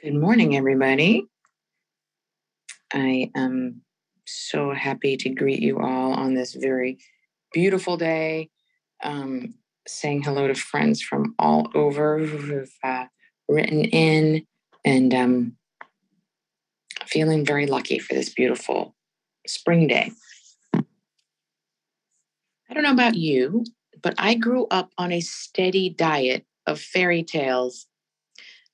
Good morning, everybody. I am so happy to greet you all on this very beautiful day. Um, saying hello to friends from all over who've uh, written in and um, feeling very lucky for this beautiful spring day. I don't know about you, but I grew up on a steady diet of fairy tales.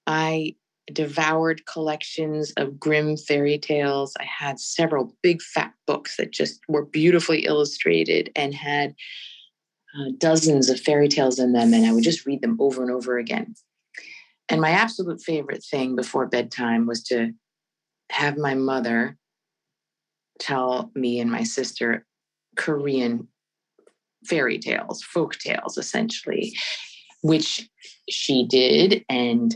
I devoured collections of Grimm fairy tales. I had several big fat books that just were beautifully illustrated and had uh, dozens of fairy tales in them, and I would just read them over and over again. And my absolute favorite thing before bedtime was to have my mother tell me and my sister Korean fairy tales, folk tales, essentially, which she did. And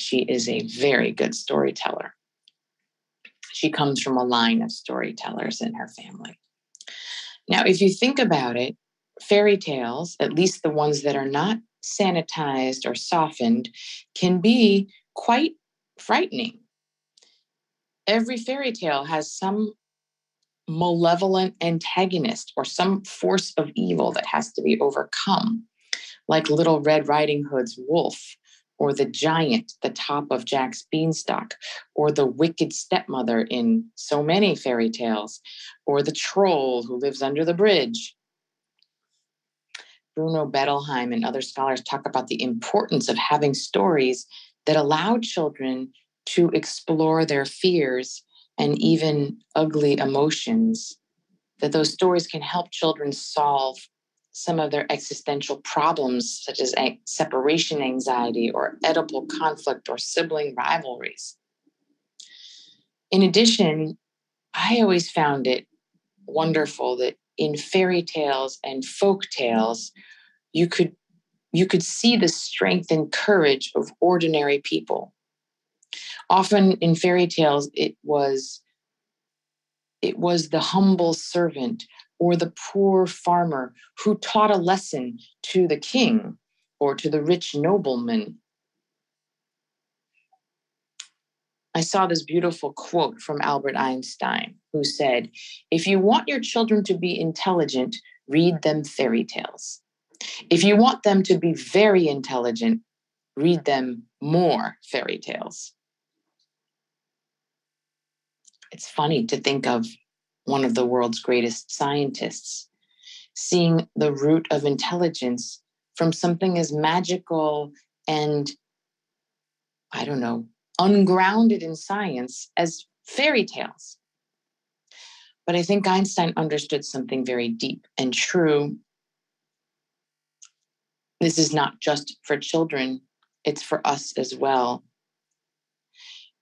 she is a very good storyteller. She comes from a line of storytellers in her family. Now, if you think about it, fairy tales, at least the ones that are not sanitized or softened, can be quite frightening. Every fairy tale has some malevolent antagonist or some force of evil that has to be overcome, like Little Red Riding Hood's wolf or the giant, the top of Jack's beanstalk, or the wicked stepmother in so many fairy tales, or the troll who lives under the bridge. Bruno Bettelheim and other scholars talk about the importance of having stories that allow children to explore their fears and even ugly emotions, that those stories can help children solve some of their existential problems, such as separation anxiety or Oedipal conflict or sibling rivalries. In addition, I always found it wonderful that in fairy tales and folk tales, you could you could see the strength and courage of ordinary people. Often in fairy tales, it was it was the humble servant or the poor farmer who taught a lesson to the king or to the rich nobleman. I saw this beautiful quote from Albert Einstein, who said, If you want your children to be intelligent, read them fairy tales. If you want them to be very intelligent, read them more fairy tales. It's funny to think of one of the world's greatest scientists, seeing the root of intelligence from something as magical and, I don't know, ungrounded in science as fairy tales. But I think Einstein understood something very deep and true. This is not just for children, it's for us as well.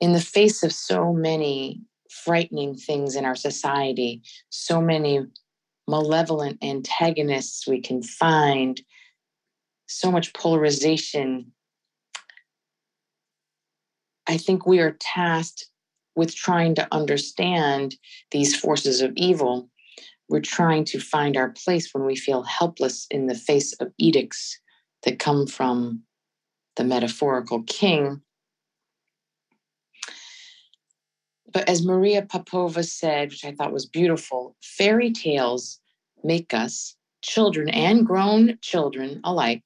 In the face of so many frightening things in our society, so many malevolent antagonists we can find, so much polarization. I think we are tasked with trying to understand these forces of evil. We're trying to find our place when we feel helpless in the face of edicts that come from the metaphorical king But as Maria Popova said, which I thought was beautiful, fairy tales make us, children and grown children alike,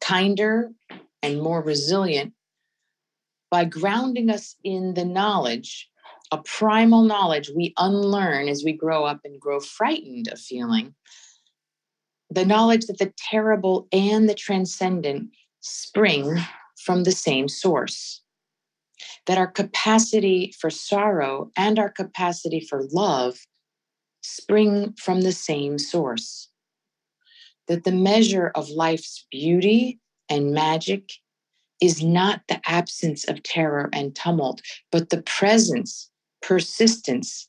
kinder and more resilient by grounding us in the knowledge, a primal knowledge we unlearn as we grow up and grow frightened of feeling. The knowledge that the terrible and the transcendent spring from the same source that our capacity for sorrow and our capacity for love spring from the same source. That the measure of life's beauty and magic is not the absence of terror and tumult, but the presence, persistence,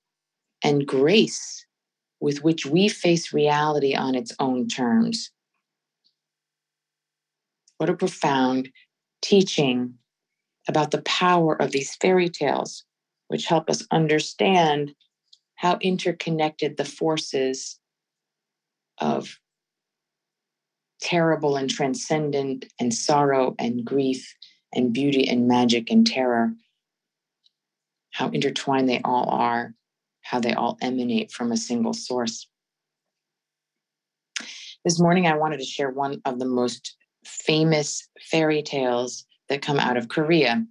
and grace with which we face reality on its own terms. What a profound teaching about the power of these fairy tales, which help us understand how interconnected the forces of terrible and transcendent and sorrow and grief and beauty and magic and terror, how intertwined they all are, how they all emanate from a single source. This morning, I wanted to share one of the most famous fairy tales that come out of Korea.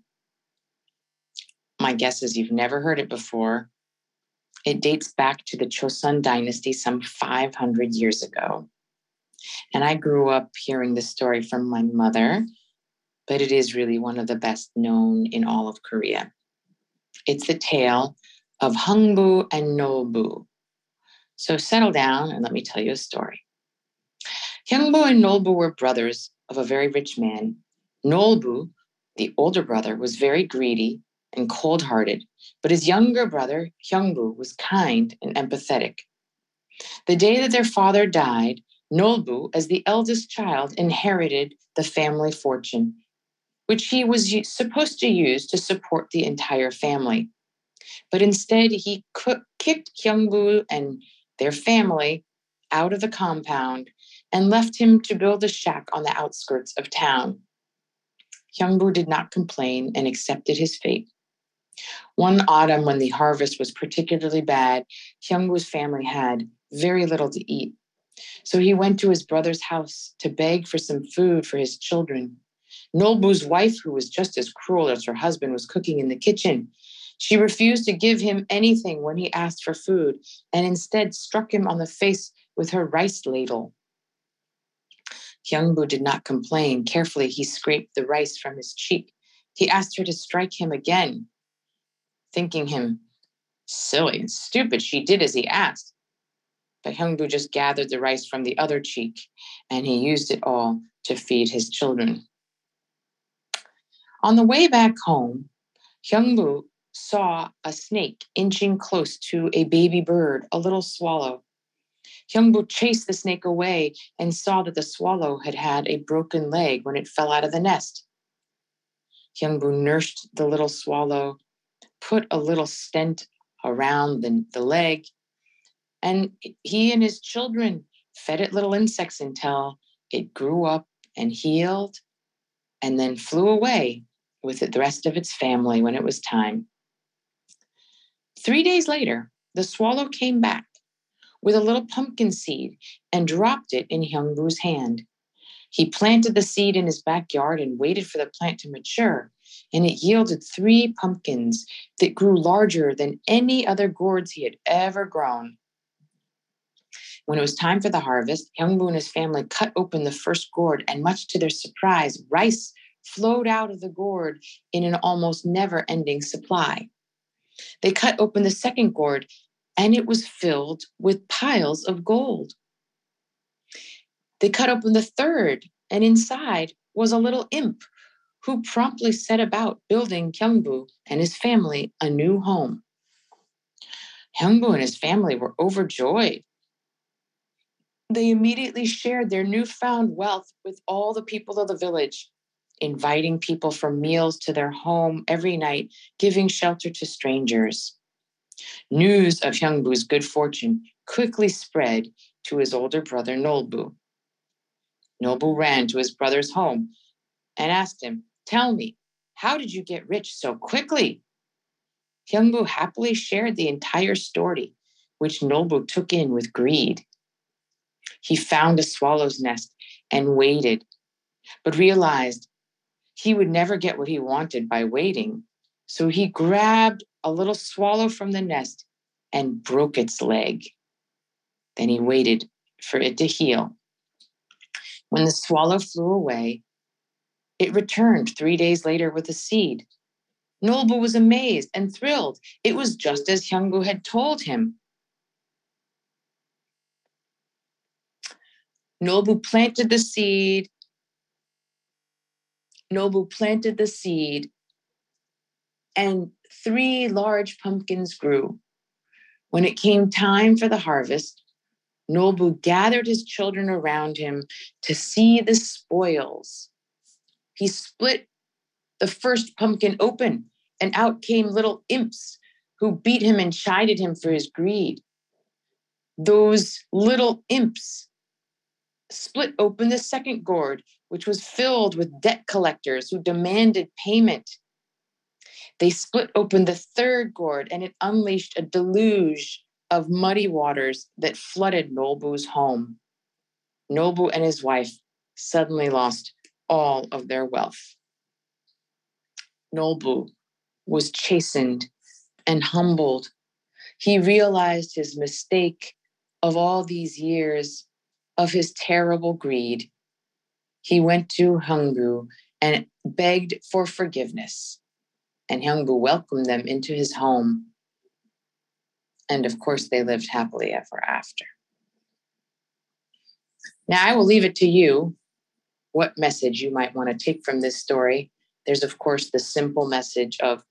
My guess is you've never heard it before. It dates back to the Chosun dynasty some 500 years ago. And I grew up hearing this story from my mother, but it is really one of the best known in all of Korea. It's the tale of Hyungbu and Nolbu. So settle down and let me tell you a story. Hyungbu and Nolbu were brothers of a very rich man. Nolbu, the older brother, was very greedy and cold hearted, but his younger brother, Hyungbu, was kind and empathetic. The day that their father died, Nolbu, as the eldest child, inherited the family fortune, which he was supposed to use to support the entire family. But instead, he kicked Hyungbu and their family out of the compound and left him to build a shack on the outskirts of town. Hyungbu did not complain and accepted his fate. One autumn, when the harvest was particularly bad, Hyungbu's family had very little to eat. So he went to his brother's house to beg for some food for his children. Nolbu's wife, who was just as cruel as her husband, was cooking in the kitchen. She refused to give him anything when he asked for food and instead struck him on the face with her rice ladle. Hyungbu did not complain. Carefully, he scraped the rice from his cheek. He asked her to strike him again, thinking him silly and stupid. She did as he asked. But Hyungbu just gathered the rice from the other cheek and he used it all to feed his children. On the way back home, Hyungbu saw a snake inching close to a baby bird, a little swallow. Hyungbu chased the snake away and saw that the swallow had had a broken leg when it fell out of the nest. Hyungbu nursed the little swallow, put a little stent around the, the leg, and he and his children fed it little insects until it grew up and healed and then flew away with the rest of its family when it was time. Three days later, the swallow came back with a little pumpkin seed and dropped it in Hyungbu's hand. He planted the seed in his backyard and waited for the plant to mature, and it yielded three pumpkins that grew larger than any other gourds he had ever grown. When it was time for the harvest, Hyungbu and his family cut open the first gourd, and much to their surprise, rice flowed out of the gourd in an almost never ending supply. They cut open the second gourd, and it was filled with piles of gold. They cut open the third, and inside was a little imp who promptly set about building Hyungbu and his family a new home. Hyungbu and his family were overjoyed. They immediately shared their newfound wealth with all the people of the village inviting people for meals to their home every night, giving shelter to strangers. News of Hyungbu's good fortune quickly spread to his older brother Nolbu. Nolbu ran to his brother's home and asked him, Tell me, how did you get rich so quickly? Hyungbu happily shared the entire story, which Nolbu took in with greed. He found a swallow's nest and waited, but realized he would never get what he wanted by waiting. So he grabbed a little swallow from the nest and broke its leg. Then he waited for it to heal. When the swallow flew away, it returned three days later with a seed. Nolbu was amazed and thrilled. It was just as Hyungbu had told him. Nolbu planted the seed Nolbu planted the seed, and three large pumpkins grew. When it came time for the harvest, Nolbu gathered his children around him to see the spoils. He split the first pumpkin open, and out came little imps who beat him and chided him for his greed. Those little imps split open the second gourd, which was filled with debt collectors who demanded payment. They split open the third gourd and it unleashed a deluge of muddy waters that flooded Nolbu's home. Nolbu and his wife suddenly lost all of their wealth. Nolbu was chastened and humbled. He realized his mistake of all these years of his terrible greed. He went to Hyungbu and begged for forgiveness. And Hyungbu welcomed them into his home. And of course, they lived happily ever after. Now, I will leave it to you what message you might want to take from this story. There's, of course, the simple message of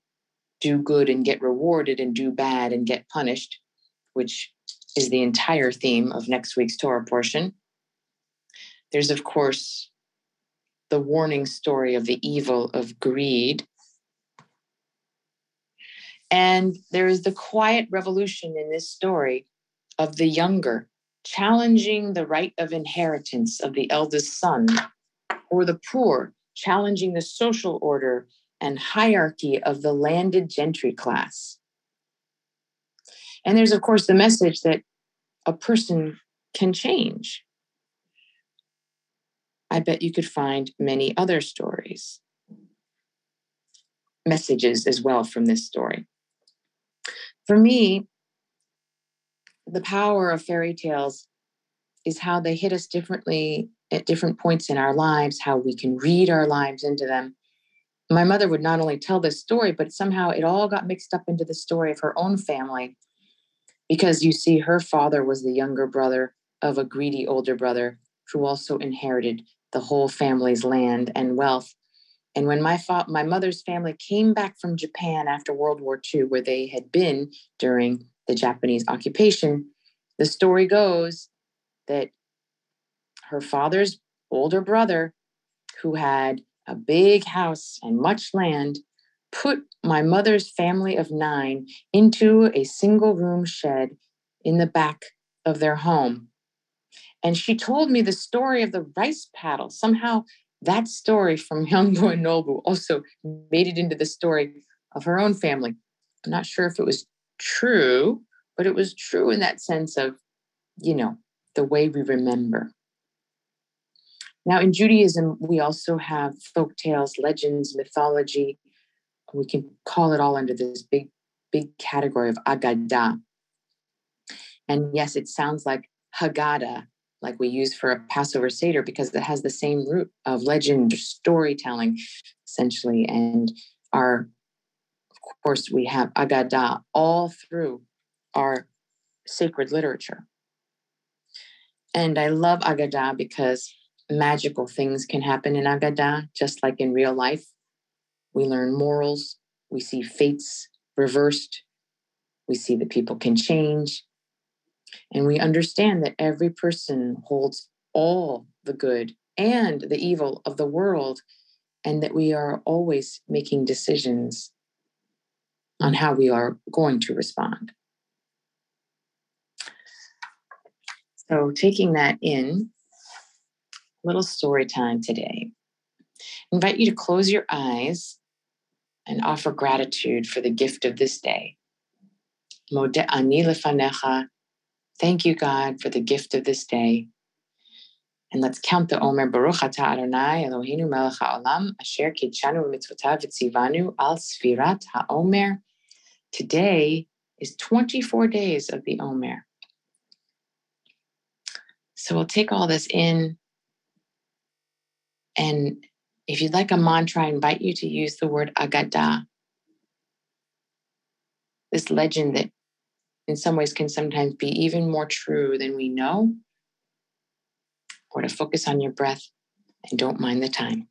do good and get rewarded, and do bad and get punished, which is the entire theme of next week's Torah portion. There's, of course, the warning story of the evil of greed. And there is the quiet revolution in this story of the younger challenging the right of inheritance of the eldest son, or the poor challenging the social order and hierarchy of the landed gentry class. And there's, of course, the message that a person can change. I bet you could find many other stories, messages as well from this story. For me, the power of fairy tales is how they hit us differently at different points in our lives, how we can read our lives into them. My mother would not only tell this story, but somehow it all got mixed up into the story of her own family because you see, her father was the younger brother of a greedy older brother who also inherited the whole family's land and wealth. And when my fa- my mother's family came back from Japan after World War II, where they had been during the Japanese occupation, the story goes that her father's older brother, who had a big house and much land, put my mother's family of nine into a single room shed in the back of their home. And she told me the story of the rice paddle. Somehow that story from Hyungbu and Nolbu also made it into the story of her own family. I'm not sure if it was true, but it was true in that sense of, you know, the way we remember. Now, in Judaism, we also have folk tales, legends, mythology, we can call it all under this big, big category of Agadah. And yes, it sounds like Haggadah, like we use for a Passover Seder, because it has the same root of legend, storytelling, essentially. And our, of course, we have Agadah all through our sacred literature. And I love Agadah because magical things can happen in Agadah, just like in real life. We learn morals. We see fates reversed. We see that people can change. And we understand that every person holds all the good and the evil of the world, and that we are always making decisions on how we are going to respond. So, taking that in, little story time today. I invite you to close your eyes and offer gratitude for the gift of this day. Thank you, God, for the gift of this day. And let's count the Omer Baruch Ata Adonai Eloheinu Melech HaOlam Asher Kitshanu Mitzvotav V'tzivanu Al Sfirat HaOmer. Today is 24 days of the Omer. So we'll take all this in and if you'd like a mantra, I invite you to use the word Agadah. This legend that in some ways can sometimes be even more true than we know, or to focus on your breath and don't mind the time.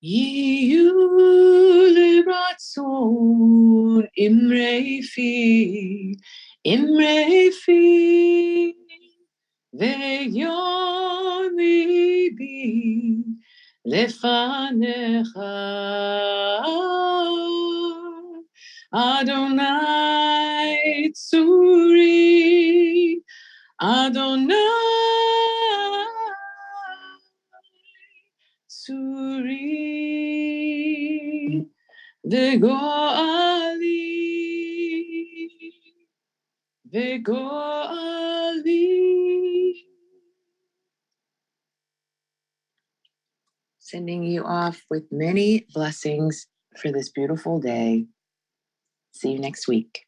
Yiyule ratso imrefi imrefi veyomi bi lefanecha Adonai tsuri Adonai suri the goali the goali sending you off with many blessings for this beautiful day. See you next week.